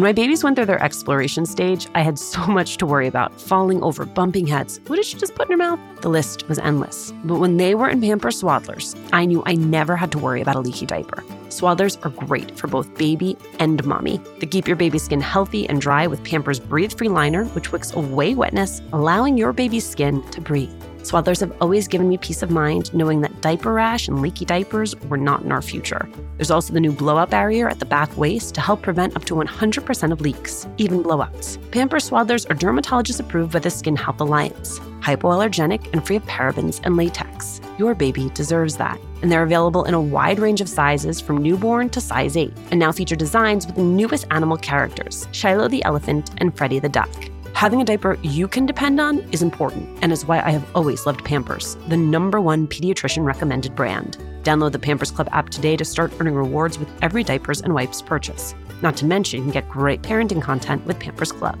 When my babies went through their exploration stage, I had so much to worry about falling over, bumping heads. What did she just put in her mouth? The list was endless. But when they were in Pampers Swaddlers, I knew I never had to worry about a leaky diaper. Swaddlers are great for both baby and mommy. They keep your baby's skin healthy and dry with Pampers Breathe Free Liner, which wicks away wetness, allowing your baby's skin to breathe. Swaddlers have always given me peace of mind knowing that diaper rash and leaky diapers were not in our future. There's also the new blowout barrier at the back waist to help prevent up to 100% of leaks, even blowouts. Pampers Swaddlers are dermatologist approved by the Skin Health Alliance, hypoallergenic and free of parabens and latex. Your baby deserves that. And they're available in a wide range of sizes from newborn to size 8, and now feature designs with the newest animal characters Shiloh the elephant and Freddie the duck. Having a diaper you can depend on is important and is why I have always loved Pampers, the number one pediatrician recommended brand. Download the Pampers Club app today to start earning rewards with every diapers and wipes purchase. Not to mention, you can get great parenting content with Pampers Club.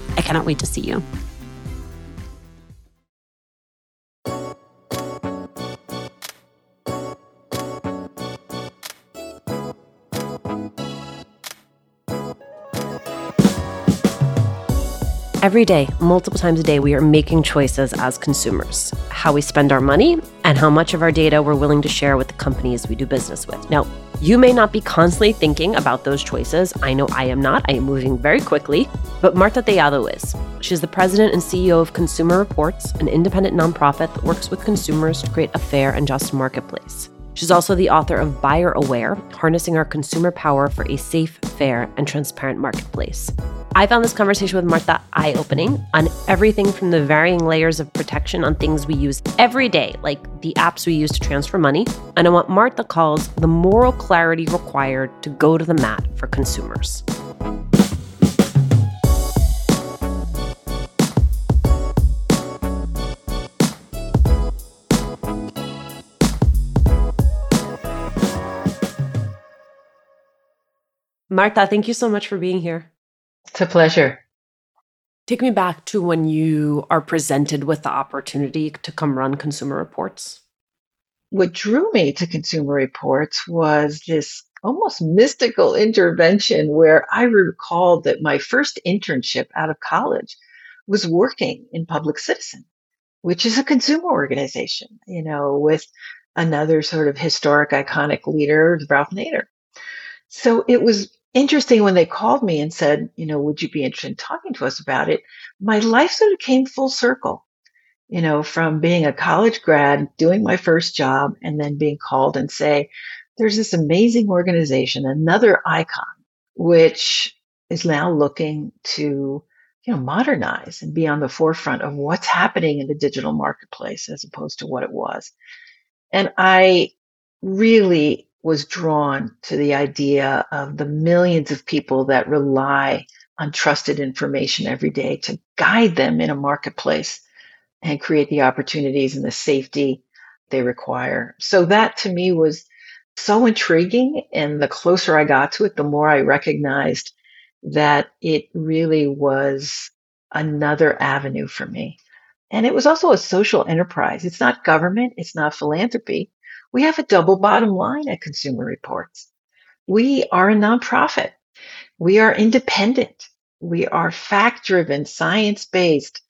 I cannot wait to see you. Every day, multiple times a day, we are making choices as consumers how we spend our money and how much of our data we're willing to share with the companies we do business with. Now, you may not be constantly thinking about those choices. I know I am not. I am moving very quickly. But Marta Tellado is. She's the president and CEO of Consumer Reports, an independent nonprofit that works with consumers to create a fair and just marketplace. She's also the author of Buyer Aware Harnessing Our Consumer Power for a Safe, Fair, and Transparent Marketplace. I found this conversation with Martha eye opening on everything from the varying layers of protection on things we use every day, like the apps we use to transfer money, and on what Martha calls the moral clarity required to go to the mat for consumers. Marta, thank you so much for being here. It's a pleasure. Take me back to when you are presented with the opportunity to come run Consumer Reports. What drew me to Consumer Reports was this almost mystical intervention where I recalled that my first internship out of college was working in Public Citizen, which is a consumer organization, you know, with another sort of historic, iconic leader, Ralph Nader. So it was interesting when they called me and said, you know, would you be interested in talking to us about it? My life sort of came full circle, you know, from being a college grad, doing my first job, and then being called and say, there's this amazing organization, another icon, which is now looking to, you know, modernize and be on the forefront of what's happening in the digital marketplace as opposed to what it was. And I really was drawn to the idea of the millions of people that rely on trusted information every day to guide them in a marketplace and create the opportunities and the safety they require. So that to me was so intriguing. And the closer I got to it, the more I recognized that it really was another avenue for me. And it was also a social enterprise. It's not government, it's not philanthropy. We have a double bottom line at Consumer Reports. We are a nonprofit. We are independent. We are fact driven, science based.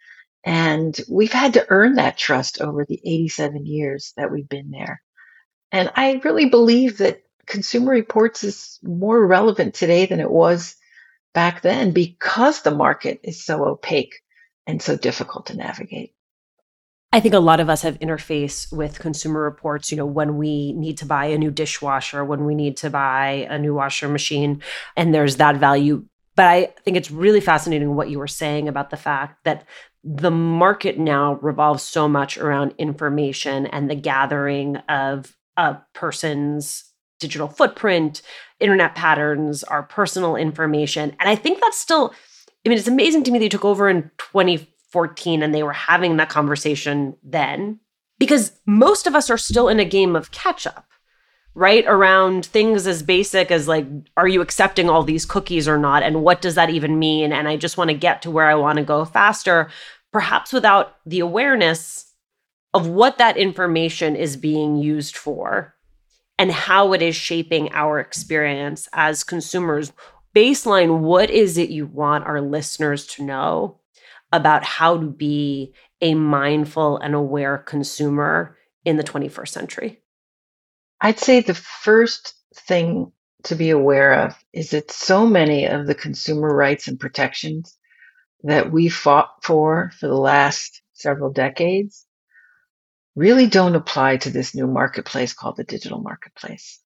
And we've had to earn that trust over the 87 years that we've been there. And I really believe that Consumer Reports is more relevant today than it was back then because the market is so opaque and so difficult to navigate. I think a lot of us have interface with consumer reports, you know, when we need to buy a new dishwasher, when we need to buy a new washer machine, and there's that value. But I think it's really fascinating what you were saying about the fact that the market now revolves so much around information and the gathering of a person's digital footprint, internet patterns, our personal information. And I think that's still, I mean, it's amazing to me they took over in 2014 and they were having that conversation then because most of us are still in a game of catch up right? Around things as basic as like are you accepting all these cookies or not? And what does that even mean? And i just want to get to where i want to go faster perhaps without the awareness of what that information is being used for and how it is shaping our experience as consumers. Baseline what is it you want our listeners to know about how to be a mindful and aware consumer in the 21st century I'd say the first thing to be aware of is that so many of the consumer rights and protections that we fought for for the last several decades really don't apply to this new marketplace called the digital marketplace.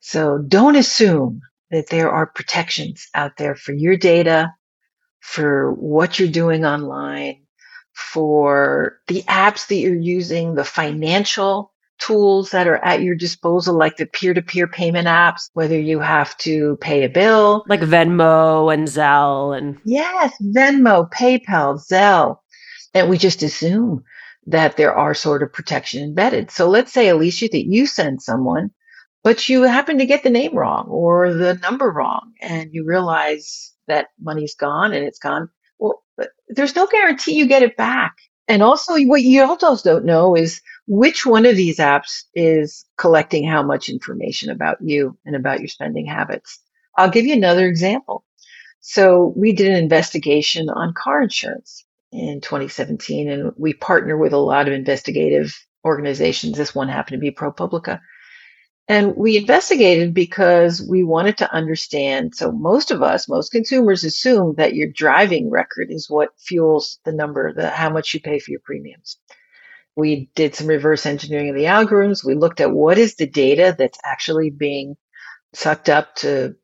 So don't assume that there are protections out there for your data, for what you're doing online, for the apps that you're using, the financial tools that are at your disposal, like the peer to peer payment apps, whether you have to pay a bill. Like Venmo and Zelle and. Yes, Venmo, PayPal, Zelle. And we just assume that there are sort of protection embedded. So let's say, Alicia, that you send someone, but you happen to get the name wrong or the number wrong, and you realize that money's gone and it's gone. Well, there's no guarantee you get it back. And also, what you also don't know is which one of these apps is collecting how much information about you and about your spending habits. I'll give you another example. So we did an investigation on car insurance in 2017, and we partner with a lot of investigative organizations. This one happened to be ProPublica. And we investigated because we wanted to understand. So most of us, most consumers assume that your driving record is what fuels the number, the how much you pay for your premiums. We did some reverse engineering of the algorithms. We looked at what is the data that's actually being sucked up to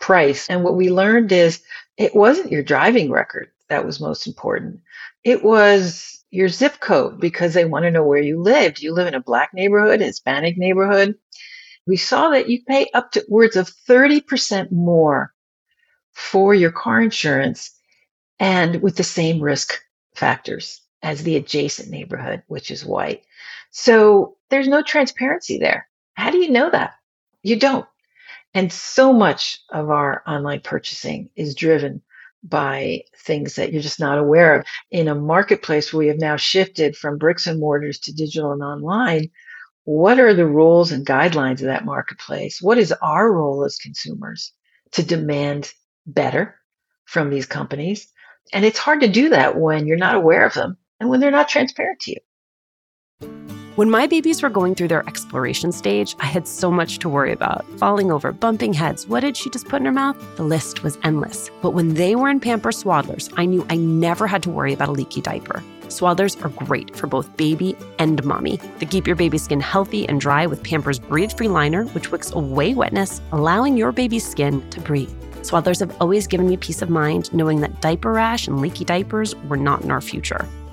price. And what we learned is it wasn't your driving record that was most important. It was your zip code because they want to know where you live. Do you live in a black neighborhood, Hispanic neighborhood? We saw that you pay up to words of 30% more for your car insurance and with the same risk factors as the adjacent neighborhood, which is white. So there's no transparency there. How do you know that? You don't. And so much of our online purchasing is driven by things that you're just not aware of. In a marketplace where we have now shifted from bricks and mortars to digital and online, what are the rules and guidelines of that marketplace? What is our role as consumers to demand better from these companies? And it's hard to do that when you're not aware of them and when they're not transparent to you. When my babies were going through their exploration stage, I had so much to worry about falling over, bumping heads. What did she just put in her mouth? The list was endless. But when they were in Pampers Swaddlers, I knew I never had to worry about a leaky diaper. Swaddlers are great for both baby and mommy. They keep your baby's skin healthy and dry with Pampers Breathe Free Liner, which wicks away wetness, allowing your baby's skin to breathe. Swaddlers have always given me peace of mind knowing that diaper rash and leaky diapers were not in our future.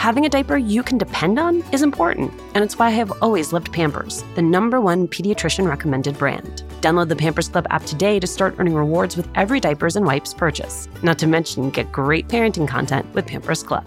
Having a diaper you can depend on is important, and it's why I have always loved Pampers, the number one pediatrician recommended brand. Download the Pampers Club app today to start earning rewards with every diapers and wipes purchase. Not to mention, get great parenting content with Pampers Club.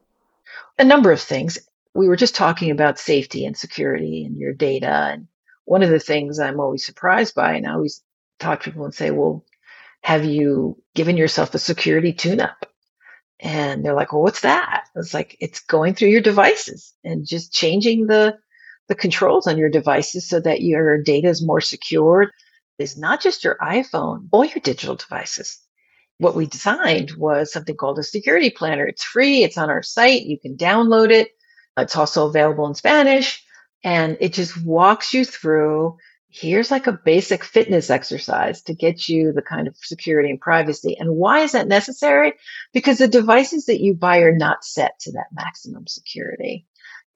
A number of things. We were just talking about safety and security and your data. And one of the things I'm always surprised by, and I always talk to people and say, well, have you given yourself a security tune up? And they're like, well, what's that? It's like, it's going through your devices and just changing the, the controls on your devices so that your data is more secure. Is not just your iPhone, all your digital devices. What we designed was something called a security planner. It's free. It's on our site. You can download it. It's also available in Spanish and it just walks you through here's like a basic fitness exercise to get you the kind of security and privacy. And why is that necessary? Because the devices that you buy are not set to that maximum security.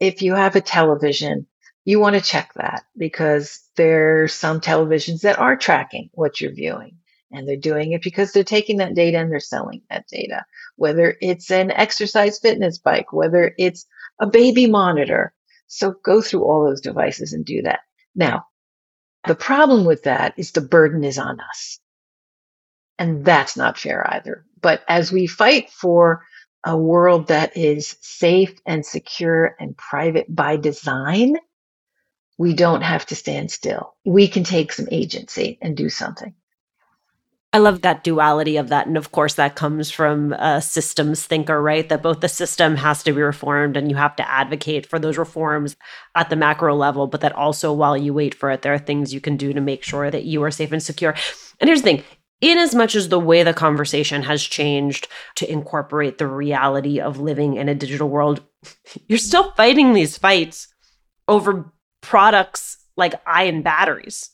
If you have a television, you want to check that because there's some televisions that are tracking what you're viewing. And they're doing it because they're taking that data and they're selling that data. Whether it's an exercise fitness bike, whether it's a baby monitor. So go through all those devices and do that. Now, the problem with that is the burden is on us. And that's not fair either. But as we fight for a world that is safe and secure and private by design, we don't have to stand still. We can take some agency and do something. I love that duality of that. And of course, that comes from a systems thinker, right? That both the system has to be reformed and you have to advocate for those reforms at the macro level, but that also while you wait for it, there are things you can do to make sure that you are safe and secure. And here's the thing in as much as the way the conversation has changed to incorporate the reality of living in a digital world, you're still fighting these fights over products like ion batteries,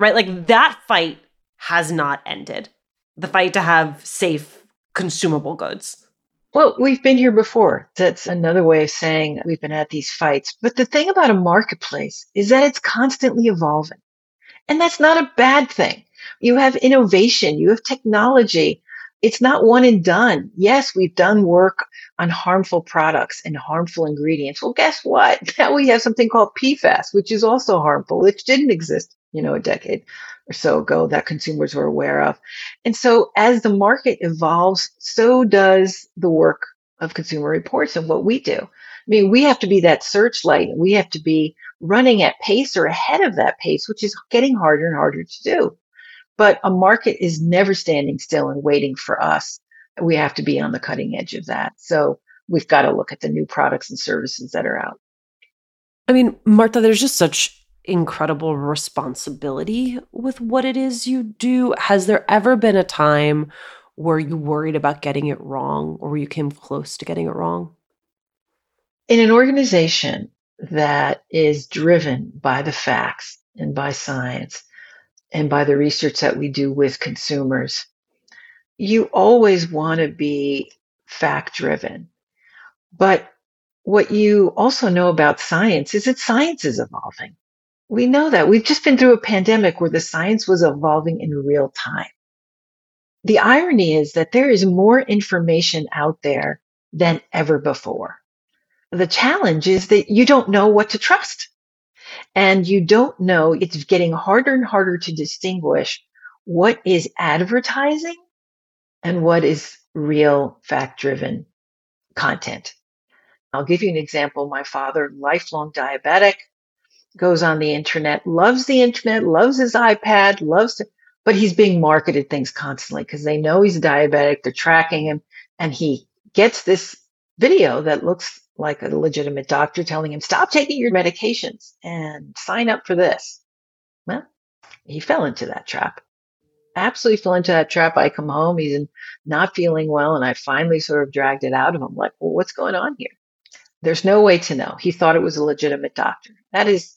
right? Like that fight has not ended. The fight to have safe, consumable goods. Well, we've been here before. That's another way of saying we've been at these fights. But the thing about a marketplace is that it's constantly evolving. And that's not a bad thing. You have innovation, you have technology. It's not one and done. Yes, we've done work on harmful products and harmful ingredients. Well, guess what? Now we have something called PFAS, which is also harmful, which didn't exist, you know, a decade or so ago that consumers were aware of. And so as the market evolves, so does the work of consumer reports and what we do. I mean, we have to be that searchlight. We have to be running at pace or ahead of that pace, which is getting harder and harder to do. But a market is never standing still and waiting for us. We have to be on the cutting edge of that. So we've got to look at the new products and services that are out. I mean, Marta, there's just such incredible responsibility with what it is you do. Has there ever been a time where you worried about getting it wrong or where you came close to getting it wrong? In an organization that is driven by the facts and by science and by the research that we do with consumers, you always want to be fact driven. But what you also know about science is that science is evolving. We know that. We've just been through a pandemic where the science was evolving in real time. The irony is that there is more information out there than ever before. The challenge is that you don't know what to trust. And you don't know, it's getting harder and harder to distinguish what is advertising and what is real fact driven content. I'll give you an example. My father, lifelong diabetic, goes on the internet, loves the internet, loves his iPad, loves, to, but he's being marketed things constantly because they know he's diabetic. They're tracking him and he gets this video that looks like a legitimate doctor telling him, stop taking your medications and sign up for this. Well, he fell into that trap. Absolutely fell into that trap. I come home, he's not feeling well, and I finally sort of dragged it out of him. Like, well, what's going on here? There's no way to know. He thought it was a legitimate doctor. That is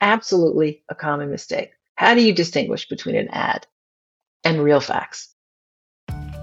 absolutely a common mistake. How do you distinguish between an ad and real facts?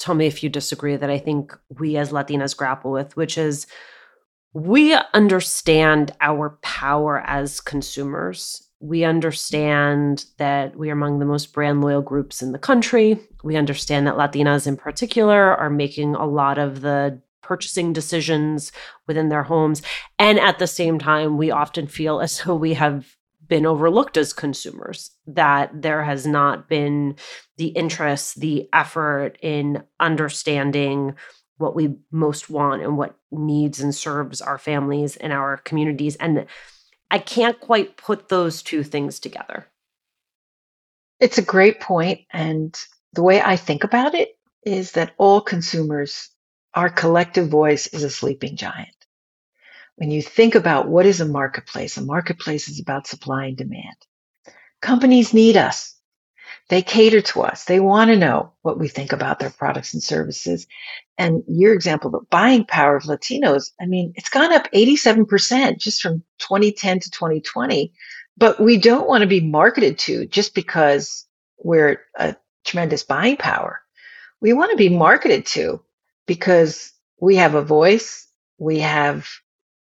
Tell me if you disagree that I think we as Latinas grapple with, which is we understand our power as consumers. We understand that we are among the most brand loyal groups in the country. We understand that Latinas in particular are making a lot of the purchasing decisions within their homes. And at the same time, we often feel as though we have been overlooked as consumers, that there has not been the interest, the effort in understanding what we most want and what needs and serves our families and our communities. And I can't quite put those two things together. It's a great point, And the way I think about it is that all consumers our collective voice is a sleeping giant. When you think about what is a marketplace, a marketplace is about supply and demand. Companies need us. They cater to us. They want to know what we think about their products and services. And your example, the buying power of Latinos, I mean, it's gone up 87% just from 2010 to 2020. But we don't want to be marketed to just because we're a tremendous buying power. We want to be marketed to because we have a voice, we have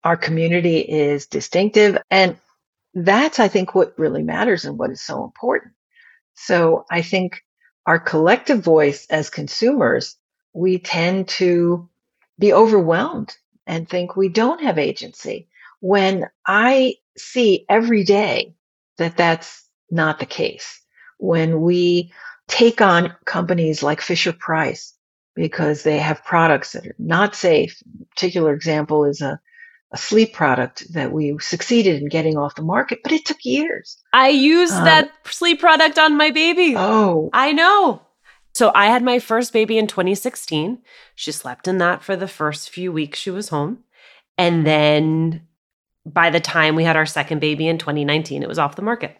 our community is distinctive. And that's, I think, what really matters and what is so important. So I think our collective voice as consumers, we tend to be overwhelmed and think we don't have agency when I see every day that that's not the case. When we take on companies like Fisher Price, because they have products that are not safe. A particular example is a, a sleep product that we succeeded in getting off the market, but it took years. I used um, that sleep product on my baby. Oh, I know. So I had my first baby in 2016. She slept in that for the first few weeks she was home. And then by the time we had our second baby in 2019, it was off the market.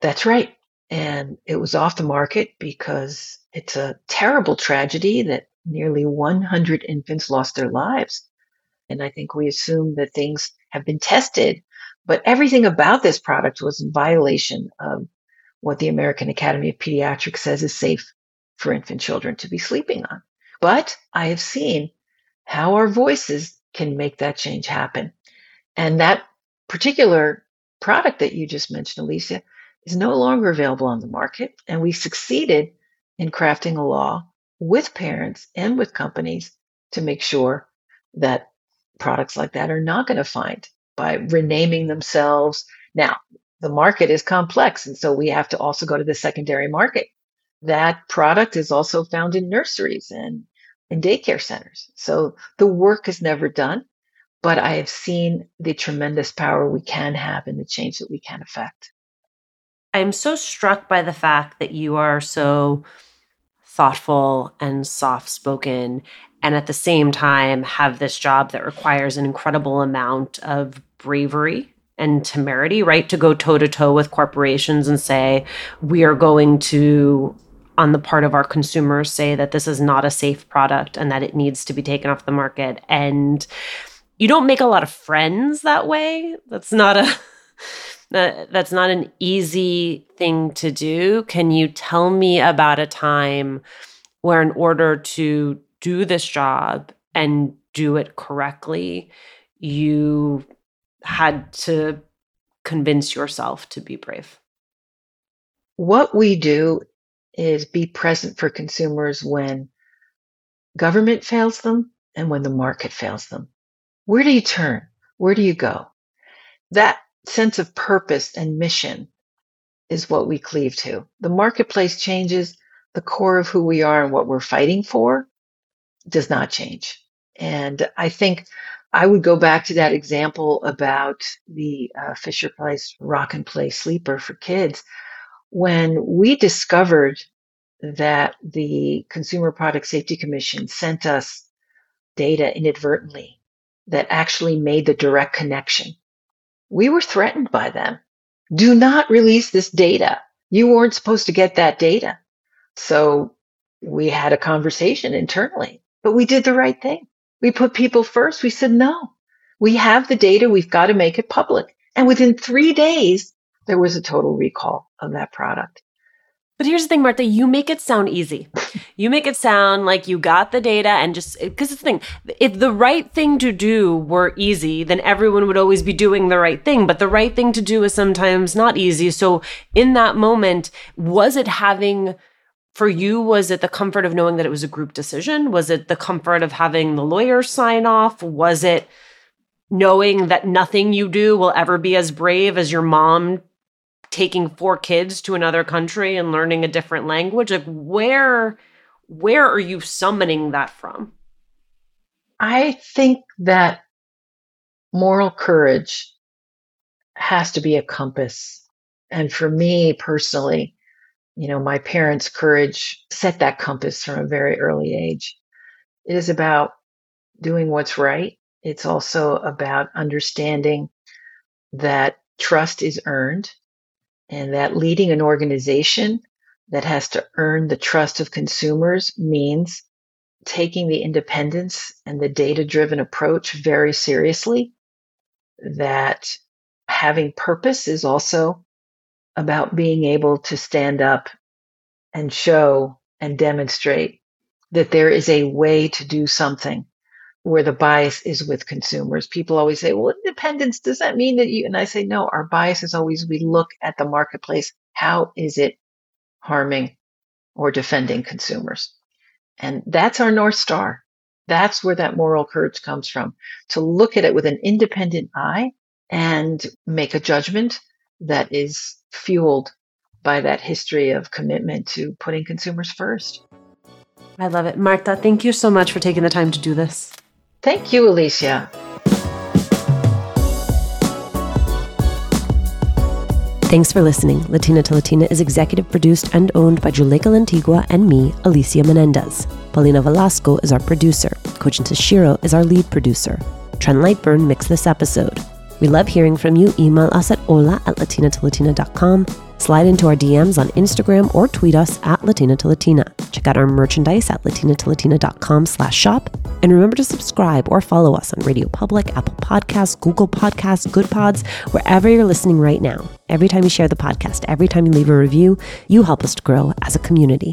That's right. And it was off the market because it's a terrible tragedy that nearly 100 infants lost their lives. And I think we assume that things have been tested, but everything about this product was in violation of what the American Academy of Pediatrics says is safe for infant children to be sleeping on. But I have seen how our voices can make that change happen. And that particular product that you just mentioned, Alicia, is no longer available on the market. And we succeeded in crafting a law with parents and with companies to make sure that products like that are not going to find by renaming themselves. Now, the market is complex, and so we have to also go to the secondary market. That product is also found in nurseries and in daycare centers. So the work is never done, but I have seen the tremendous power we can have and the change that we can affect. I'm so struck by the fact that you are so thoughtful and soft spoken, and at the same time have this job that requires an incredible amount of bravery and temerity, right? To go toe to toe with corporations and say, we are going to, on the part of our consumers, say that this is not a safe product and that it needs to be taken off the market. And you don't make a lot of friends that way. That's not a that that's not an easy thing to do. Can you tell me about a time where in order to do this job and do it correctly, you had to convince yourself to be brave? What we do is be present for consumers when government fails them and when the market fails them. Where do you turn? Where do you go? That sense of purpose and mission is what we cleave to. The marketplace changes, the core of who we are and what we're fighting for does not change. And I think I would go back to that example about the uh, Fisher Price rock and play sleeper for kids. When we discovered that the Consumer Product Safety Commission sent us data inadvertently that actually made the direct connection, we were threatened by them. Do not release this data. You weren't supposed to get that data. So we had a conversation internally, but we did the right thing. We put people first. We said, no, we have the data. We've got to make it public. And within three days, there was a total recall of that product. But here's the thing, Martha, you make it sound easy. You make it sound like you got the data and just because it's the thing, if the right thing to do were easy, then everyone would always be doing the right thing. But the right thing to do is sometimes not easy. So in that moment, was it having for you was it the comfort of knowing that it was a group decision was it the comfort of having the lawyer sign off was it knowing that nothing you do will ever be as brave as your mom taking four kids to another country and learning a different language like where where are you summoning that from i think that moral courage has to be a compass and for me personally you know, my parents' courage set that compass from a very early age. It is about doing what's right. It's also about understanding that trust is earned and that leading an organization that has to earn the trust of consumers means taking the independence and the data driven approach very seriously. That having purpose is also about being able to stand up and show and demonstrate that there is a way to do something where the bias is with consumers. People always say, well, independence, does that mean that you, and I say, no, our bias is always we look at the marketplace. How is it harming or defending consumers? And that's our North Star. That's where that moral courage comes from to look at it with an independent eye and make a judgment that is fueled by that history of commitment to putting consumers first. I love it. Marta, thank you so much for taking the time to do this. Thank you, Alicia. Thanks for listening. Latina to Latina is executive produced and owned by Juleyka Lantigua and me, Alicia Menendez. Paulina Velasco is our producer. Kojin Tashiro is our lead producer. Trent Lightburn mixed this episode. We love hearing from you. Email us at hola at latinatolatina.com. Slide into our DMs on Instagram or tweet us at Latina to Latina. Check out our merchandise at latinatolatina.com slash shop. And remember to subscribe or follow us on RadioPublic, Apple Podcasts, Google Podcasts, Goodpods, wherever you're listening right now. Every time you share the podcast, every time you leave a review, you help us to grow as a community.